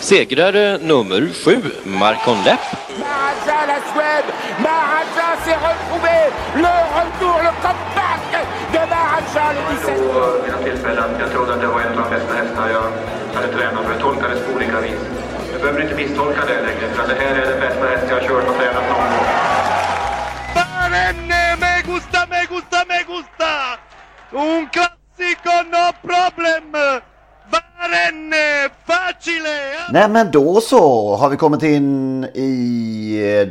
Segrare nummer sju, Marcon Lepp. Maharaja la Suède, Maharaja s'est retrouvé, le retour, le comeback de Maharaja le 17. Vid mina tillfällen. Jag trodde att det var en av de bästa hästar jag hade tränat för. Jag tolkade det på olika vis. Jag behöver inte misstolka det längre, för det här är den bästa häst jag har kört och tränat någon gång. Barenne, me gusta, me gusta, me gusta! Un classico, no problem! Barenne, facile! Nej men då så har vi kommit in i eh,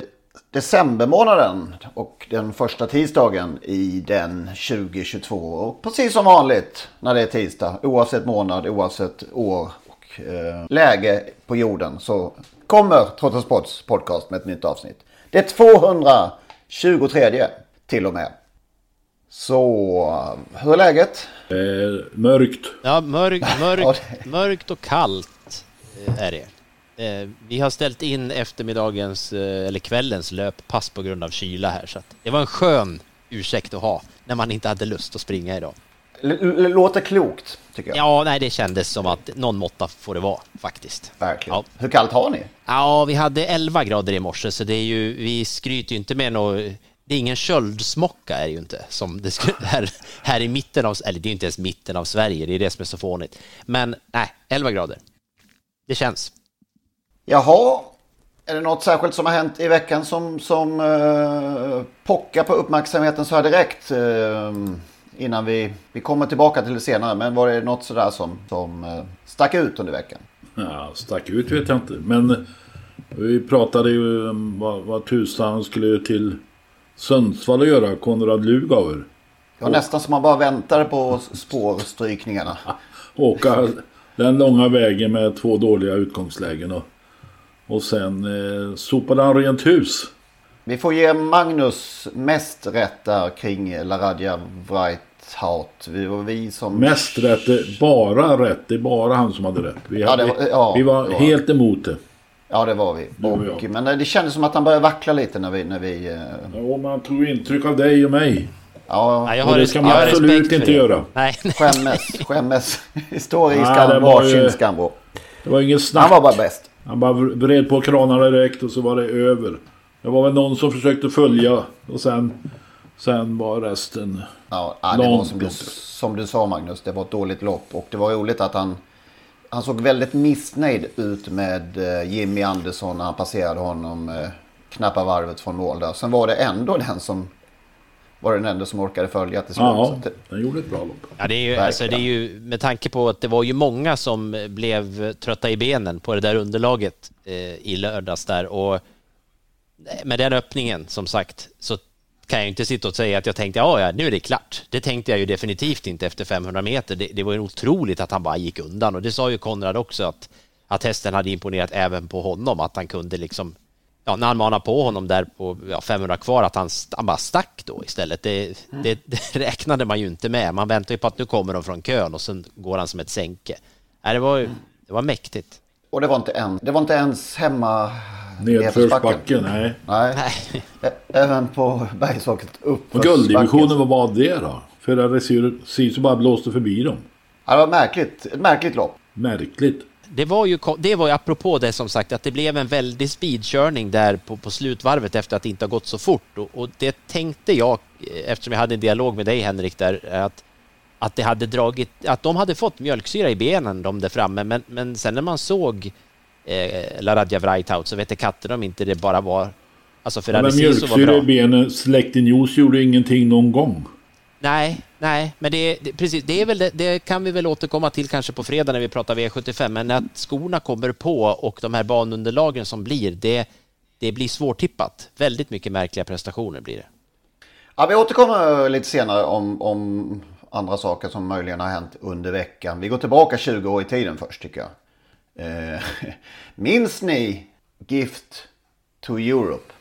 decembermånaden och den första tisdagen i den 2022. Och precis som vanligt när det är tisdag, oavsett månad, oavsett år och eh, läge på jorden så kommer Trottel Sports podcast med ett nytt avsnitt. Det är 223 till och med. Så hur är läget? Eh, mörkt. Ja, mörk, Ja, mörkt, det- mörkt och kallt eh, är det. Eh, Vi har ställt in eftermiddagens, eh, eller kvällens löppass på grund av kyla här. Så att det var en skön ursäkt att ha när man inte hade lust att springa idag. L- l- låter klokt tycker jag. Ja, nej, det kändes som att någon måtta får det vara faktiskt. Verkligen. Ja. Hur kallt har ni? Ja, vi hade 11 grader i morse så det är ju, vi skryter ju inte med något, det är ingen köldsmocka är det ju inte som det skulle, här, här i mitten av, eller det är inte ens mitten av Sverige, det är det som är så fånigt. Men nej, 11 grader. Det känns. Jaha, är det något särskilt som har hänt i veckan som, som uh, pockar på uppmärksamheten så här direkt? eh, innan vi, vi kommer tillbaka till det senare. Men var det något sådär som, som uh, stack ut under veckan? Ja, stack ut vet jag inte. Men vi pratade ju om vad, vad tusan skulle till Sundsvall att göra. Konrad Lugauer. Det var nästan som man bara väntade på spårstrykningarna. Åka den långa vägen med två dåliga utgångslägen. Och, och sen eh, sopade han rent hus. Vi får ge Magnus mest rätt där kring Laradja Wright Vi var vi som... Mest rätt, bara rätt. Det är bara han som hade rätt. Vi, Ja, var- ja, vi var- helt emot det. Ja, det var vi. Det var Och, men det kändes som att han började vackla lite när vi... När vi eh, Ja, man tog intryck av dig och mig. ja, Ja, jag Och har, det res- ska man absolut inte det. göra. Nej, nej. skämmes, skämmes. Står i Nej, skam, det varsin skamvrå. Det var ingen Han snack. var bara bäst. Han bara vred på kranarna direkt och så var det över. Det var väl någon som försökte följa och sen, sen var resten... Ja, ja, det var som du, som du sa Magnus, det var ett dåligt lopp. Och det var roligt att han, han såg väldigt missnöjd ut med eh, Jimmy Andersson när han passerade honom eh, knappa varvet från mål där. Sen var det ändå den som var den enda som orkade följa till slut. Ja, den gjorde ett bra lopp. Ja, det är, ju, alltså, det är ju med tanke på att det var ju många som blev trötta i benen på det där underlaget eh, i lördags där och med den öppningen som sagt så kan jag ju inte sitta och säga att jag tänkte ja, ja, nu är det klart. Det tänkte jag ju definitivt inte efter 500 meter. Det, det var ju otroligt att han bara gick undan och det sa ju Konrad också att, att hästen hade imponerat även på honom, att han kunde liksom Ja, när han manade på honom där på ja, 500 kvar, att han, han bara stack då istället. Det, det, det räknade man ju inte med. Man väntar ju på att nu kommer de från kön och sen går han som ett sänke. Nej, det var, ju- det var mäktigt. och det var inte, en, det var inte ens hemma Nedförsbacken, nej. Nej, även på Bergsåket Och uppförsbacken. gulddivisionen, vad var det då? För Sisu bara blåste förbi dem. Ja, det var märkligt, ett märkligt lopp. Märkligt. Det var ju, det var ju apropå det som sagt att det blev en väldig speedkörning där på, på slutvarvet efter att det inte har gått så fort och, och det tänkte jag eh, eftersom jag hade en dialog med dig Henrik där att att det hade dragit, att de hade fått mjölksyra i benen de där framme men, men sen när man såg eh, Laradja Vrajtaut så vet katten om inte det bara var alltså för Ja, men mjölksyra i benen, släkten juice gjorde ingenting någon gång. Nej, nej, men det, det, precis, det, är väl det, det kan vi väl återkomma till kanske på fredag när vi pratar V75, men att skorna kommer på och de här banunderlagen som blir, det, det blir svårtippat. Väldigt mycket märkliga prestationer blir det. Ja, vi återkommer lite senare om, om andra saker som möjligen har hänt under veckan. Vi går tillbaka 20 år i tiden först tycker jag. Eh, minns ni Gift to Europe?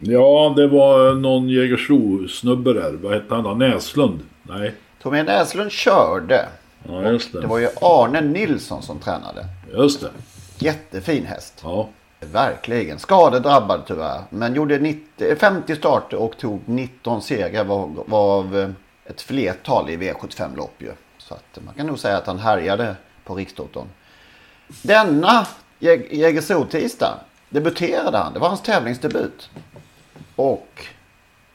Ja, det var någon Jägersro-snubbe där. Vad hette han då? Näslund? Nej. Tommy Näslund körde. Ja, just det. Det var ju Arne Nilsson som tränade. Just det. Jättefin häst. Ja. Verkligen. Skadedrabbad tyvärr. Men gjorde 90, 50 starter och tog 19 segrar var, var av eh, ett flertal i V75-lopp ju. Så att man kan nog säga att han härjade på Rikstoton. Denna Jäg- Jägersro-tisdag debuterade han. Det var hans tävlingsdebut. Och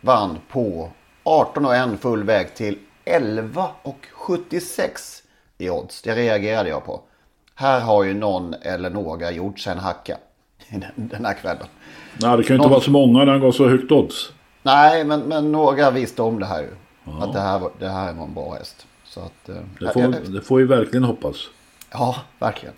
vann på 18 och en full väg till 11 och 76 i odds. Det reagerade jag på. Här har ju någon eller några gjort sig en hacka den- den här kvällen. Nej, det kan ju inte Någon- vara så många när han gav så högt odds. Nej, men, men några visste om det här ju. Att det här, var, det här var en bra häst. Så att, eh, Det får, det får vi verkligen hoppas. Ja, verkligen.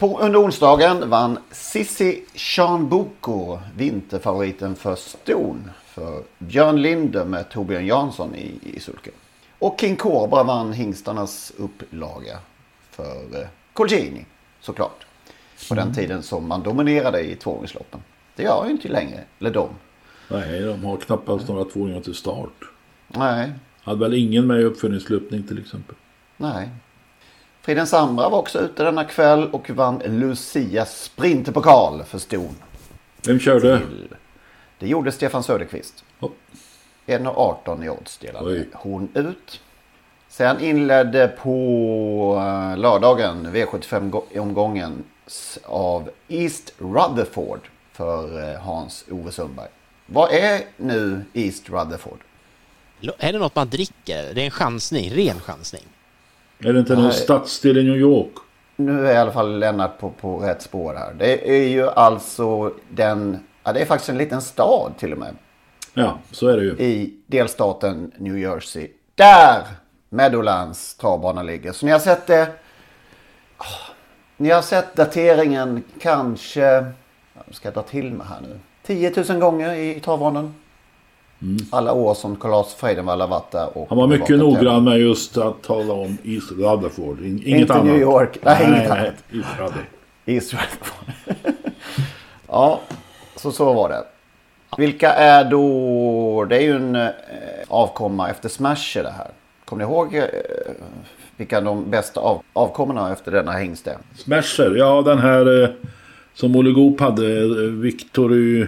På, under onsdagen vann Sissi Shanbuko vinterfavoriten för Ston för Björn Linder med Torbjörn Jansson i, i sulke. Och King Cobra vann hingstarnas upplaga för eh, Colgjini såklart. På den tiden som man dominerade i tvååringsloppen. Det gör ju inte längre, eller de. Nej, de har knappast några tvååringar till start. Nej, Hade väl ingen med i uppföljningslöpning till exempel. nej. Fridens Sandra var också ute denna kväll och vann Lucia Sprinterpokal för Ston. Vem körde? Det gjorde Stefan Söderqvist. Hopp. 1,18 i odds delade Oj. hon ut. Sen inledde på eh, lördagen V75-omgången av East Rutherford för eh, Hans-Ove Sundberg. Vad är nu East Rutherford? Är det något man dricker? Det är en chansning, ren chansning. Är det inte någon stadsdel i New York? Nu är i alla fall Lennart på, på rätt spår här. Det är ju alltså den, ja det är faktiskt en liten stad till och med. Ja, så är det ju. i delstaten New Jersey. Där Meadowlands travbana ligger. Så ni har sett det. Ni har sett dateringen kanske. ja, nu ska jag dra till mig här nu. 10 000 gånger i travbanan. Alla år som Carl-Lars Freidenvall har varit där. Och Mm. Han var mycket noggrann med just att tala om East Rutherford. In, inget Inte annat. New York. Nej, inget nej, annat. Rutherford. East Rutherford. ja, så så var det. Vilka är då... Det är ju en eh, avkomma efter Smasher det här. Kommer ni ihåg eh, vilka de bästa av, avkommorna efter denna hingst är? Smasher, ja den här eh, som Olle Goop hade. eh, Victory...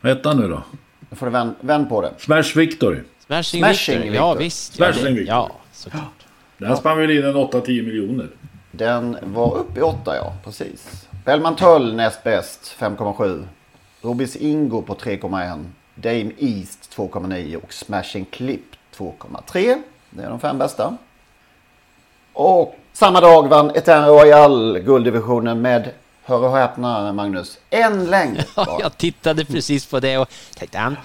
Vad hette han nu då? Nu får du vänd, vänd på det. Smash Victory. Smashing, Smashing Victor. Ja visst. Ja, Smashing det, Victor. ja såklart. Den spann väl in en 8-10 miljoner. Den var uppe i 8 ja, precis. Bellman Tull näst bäst 5,7. Robis Ingo på 3,1. Dame East 2,9 och Smashing Clip 2,3. Det är de fem bästa. Och samma dag vann Eterna Royal gulddivisionen med, hör och häpna Magnus, en längd Ja, jag tittade precis på det och tänkte han,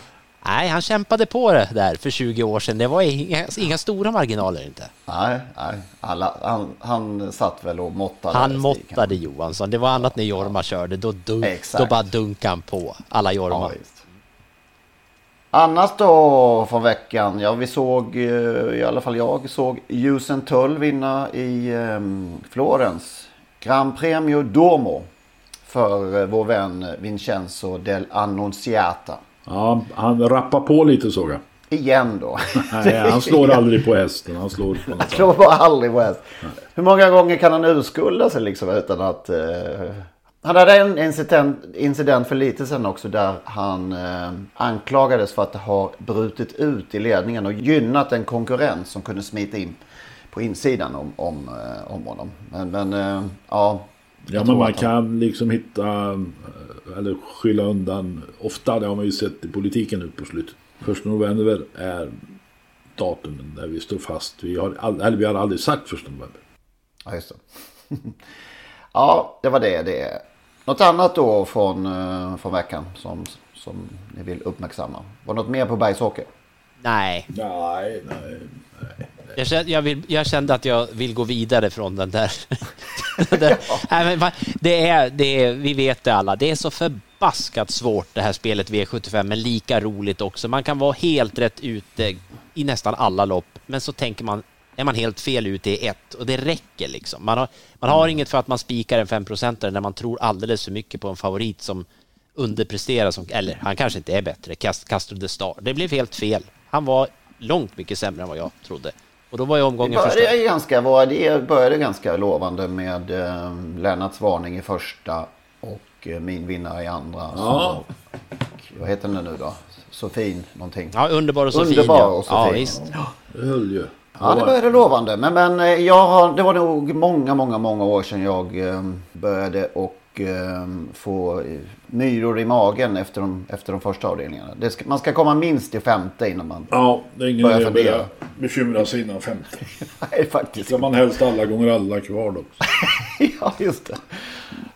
nej han kämpade på det där för 20 år sedan. Det var inga, inga stora marginaler inte. Nej, nej. Alla, han, han satt väl och måttade. Han måttade Johansson. Det var annat när Jorma körde. Då, dunk, Exakt. då bara dunkade han på alla Jorma. Ja. Annars då från veckan? Ja, vi såg, eh, i alla fall jag såg Usain Tull vinna i um, Florens. Gran Premio Domo. För eh, vår vän Vincenzo del Annunziata. Ja, han rappar på lite såg jag. Igen då. Nej, han slår aldrig på hästen. Han slår på Han slår bara aldrig på häst. Hur många gånger kan han urskulda sig liksom utan att... Eh... Han hade en incident, incident för lite sedan också där han eh, anklagades för att ha brutit ut i ledningen och gynnat en konkurrent som kunde smita in på insidan om, om, eh, om honom. Men, men eh, ja. Ja, men man han- kan liksom hitta eh, eller skylla undan. Ofta, det har man ju sett i politiken nu på slutet. Första november är datumen där vi står fast. Vi har, all, eller vi har aldrig sagt första november. Ja, just det. ja, det var det. det. Något annat då från, eh, från veckan som, som ni vill uppmärksamma? Var det något mer på Bergsåker? Nej, Nej, nej. jag kände, jag, vill, jag kände att jag vill gå vidare från den där. där. Nej, men, det är, det är, vi vet det alla, det är så förbaskat svårt det här spelet V75, men lika roligt också. Man kan vara helt rätt ute i nästan alla lopp, men så tänker man är man helt fel ute i ett och det räcker liksom. Man har, man har inget för att man spikar en 5% när man tror alldeles för mycket på en favorit som underpresterar, som, eller han kanske inte är bättre, Castro de Star. Det blev helt fel. Han var långt mycket sämre än vad jag trodde. Och då var ju omgången det förstörd. började, ganska, var, det började ganska lovande med eh, Lennarts varning i första och eh, min vinnare i andra. Ja. Så, vad heter den nu då? Sofin någonting. Ja, Underbar och Sofin. Underbar ja. och Sofin. Ja, visst. Det höll ju. Ja, det började lovande. Men, men eh, jag har, det var nog många, många, många år sedan jag eh, började och eh, få myror i magen efter de, efter de första avdelningarna. Det ska, man ska komma minst till femte innan man Ja, det är ingen börjar idé att börja bekymra sig innan 50. Nej, faktiskt. Ska man helst alla gånger alla kvar då. ja, just det.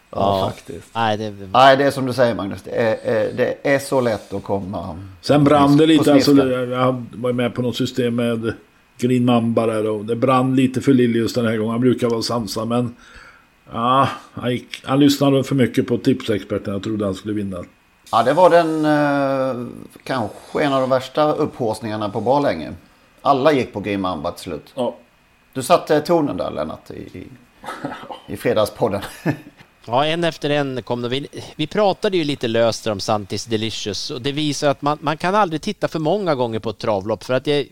Ja, Ja. faktiskt. Nej, det, Nej, det är som du säger Magnus. Det är, eh, det är så lätt att komma. Sen brann det lite. Alltså, jag var med på något system med Green Mamba där och det brann lite för Lilius den här gången. Han brukar vara sansad men... Ja, han, gick, han lyssnade för mycket på tipsexperten. Jag trodde han skulle vinna. Ja, det var den eh, kanske en av de värsta upphaussningarna på bra länge. Alla gick på Green Mamba till slut. Ja. Du satte tonen där Lennart i, i, i fredagspodden. Ja, en efter en kom det. Vi, vi pratade ju lite löst om Santis Delicious och det visar att man, man kan aldrig titta för många gånger på ett travlopp för att jag,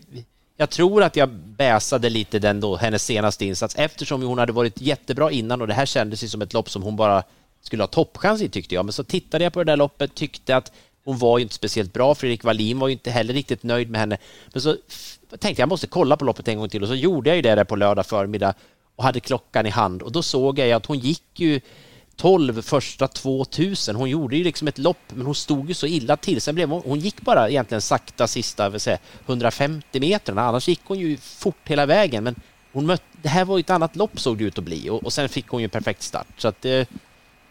jag tror att jag bäsade lite den då, hennes senaste insats eftersom hon hade varit jättebra innan och det här kändes ju som ett lopp som hon bara skulle ha toppchans i tyckte jag. Men så tittade jag på det där loppet, tyckte att hon var ju inte speciellt bra. Fredrik Wallin var ju inte heller riktigt nöjd med henne. Men så tänkte jag, jag måste kolla på loppet en gång till och så gjorde jag ju det där på lördag förmiddag och hade klockan i hand och då såg jag ju att hon gick ju 12 första 2000. Hon gjorde ju liksom ett lopp, men hon stod ju så illa till. Sen blev hon, hon gick bara egentligen sakta sista vill säga, 150 meterna. Annars gick hon ju fort hela vägen. Men hon mötte, det här var ju ett annat lopp såg det ut att bli och, och sen fick hon ju en perfekt start. Så att, eh,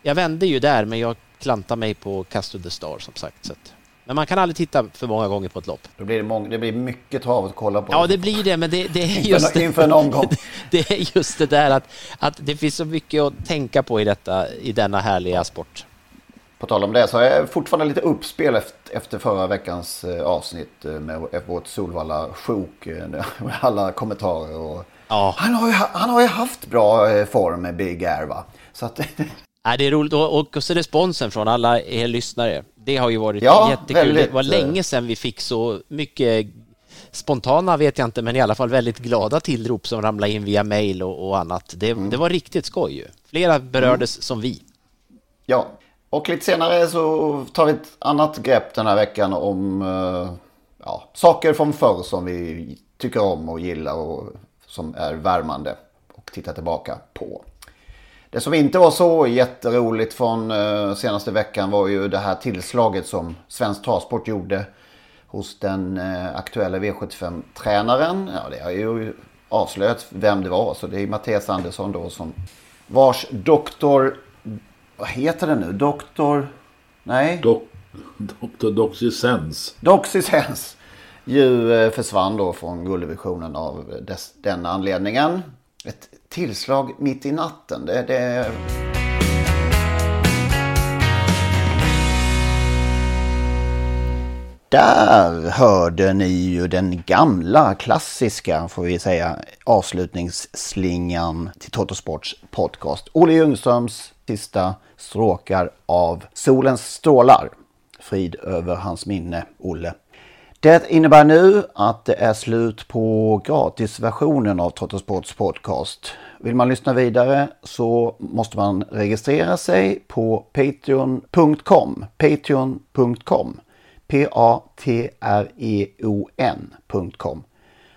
jag vände ju där, men jag klantade mig på Castro the Star som sagt. Så att, men man kan aldrig titta för många gånger på ett lopp. Då blir det, mång- det blir mycket trav att kolla på. Ja, det blir det, men det, det är just inför en omgång. Det är just det där att, att det finns så mycket att tänka på i, detta, i denna härliga sport. På tal om det så är jag fortfarande lite uppspel efter, förra veckans eh, avsnitt eh, med vårt Solvalla sjok. eh, Med alla kommentarer och... Ja. Han, har ju, ha- han har ju haft bra form med Big Air va? Så att... Nej, det är roligt och, och så responsen från alla er lyssnare. Det har ju varit Ja, jättekul. väldigt, det var eh, länge sedan vi fick så mycket spontana vet jag inte, men i alla fall väldigt glada tillrop som ramlade in via mail och, och annat. Det, Mm. det var riktigt skoj ju. Flera berördes som vi. Ja, och lite senare så tar vi ett annat grepp den här veckan om eh, ja, saker från förr som vi tycker om och gillar och som är värmande och titta tillbaka på. Det som inte var så jätteroligt från eh, senaste veckan var ju det här tillslaget som Svensk Travsport gjorde hos den eh, aktuella V75-tränaren. Ja, det har ju avslöjat vem det var, så det är Mattias Andersson då som vars doktor vad heter det nu? Doktor... Nej. Dok, Dr. Doxysens. Doxysens. Ju eh, försvann då från gulddivisionen av dess, den anledningen. Ett tillslag mitt i natten. Det, det... Där hörde ni ju den gamla klassiska, får vi säga, avslutningsslingan till Totosports podcast. Olle Ljungströms sista stråkar av Solens strålar. Frid över hans minne, Olle. Det innebär nu att det är slut på gratisversionen av Totosports podcast. Vill man lyssna vidare så måste man registrera sig på patreon.com. Patreon.com. P-A-T-R-E-O-N.com.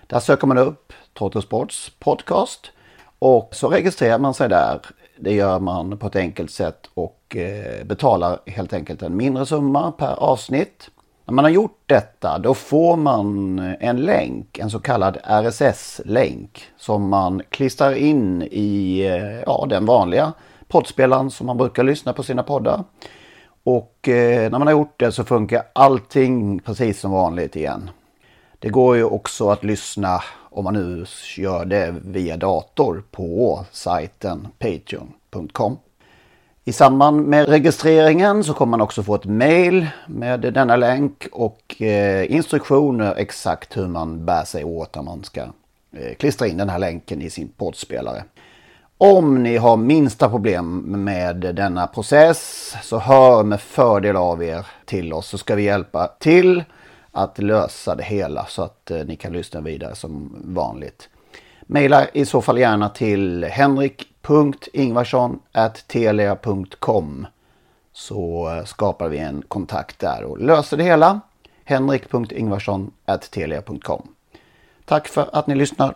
Där söker man upp Trottosports podcast och så registrerar man sig där. Det gör man på ett enkelt sätt och eh, betalar helt enkelt en mindre summa per avsnitt. När man har gjort detta då får man en länk, en så kallad RSS-länk som man klistrar in i eh, ja, den vanliga poddspelaren som man brukar lyssna på sina poddar. Och eh, när man har gjort det så funkar allting precis som vanligt igen. Det går ju också att lyssna om man nu gör det via dator på sajten patreon.com. I samband med registreringen så kommer man också få ett mail med denna länk och eh, instruktioner exakt hur man bär sig åt när man ska eh, klistra in den här länken i sin poddspelare. Om ni har minsta problem med denna process så hör med fördel av er till oss så ska vi hjälpa till att lösa det hela så att eh, ni kan lyssna vidare som vanligt. Maila i så fall gärna till Henrik henrik.ingvarsson.telia.com så eh, skapar vi en kontakt där och löser det hela. henrik.ingvarsson.telia.com Tack för att ni lyssnar.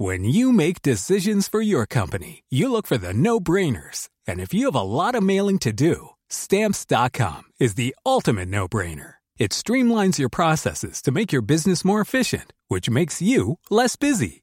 When you make decisions for your company, you look for the no-brainers. And if you have a lot of mailing to do, stamps.com is the ultimate no-brainer. It streamlines your processes to make your business more efficient, which makes you less busy.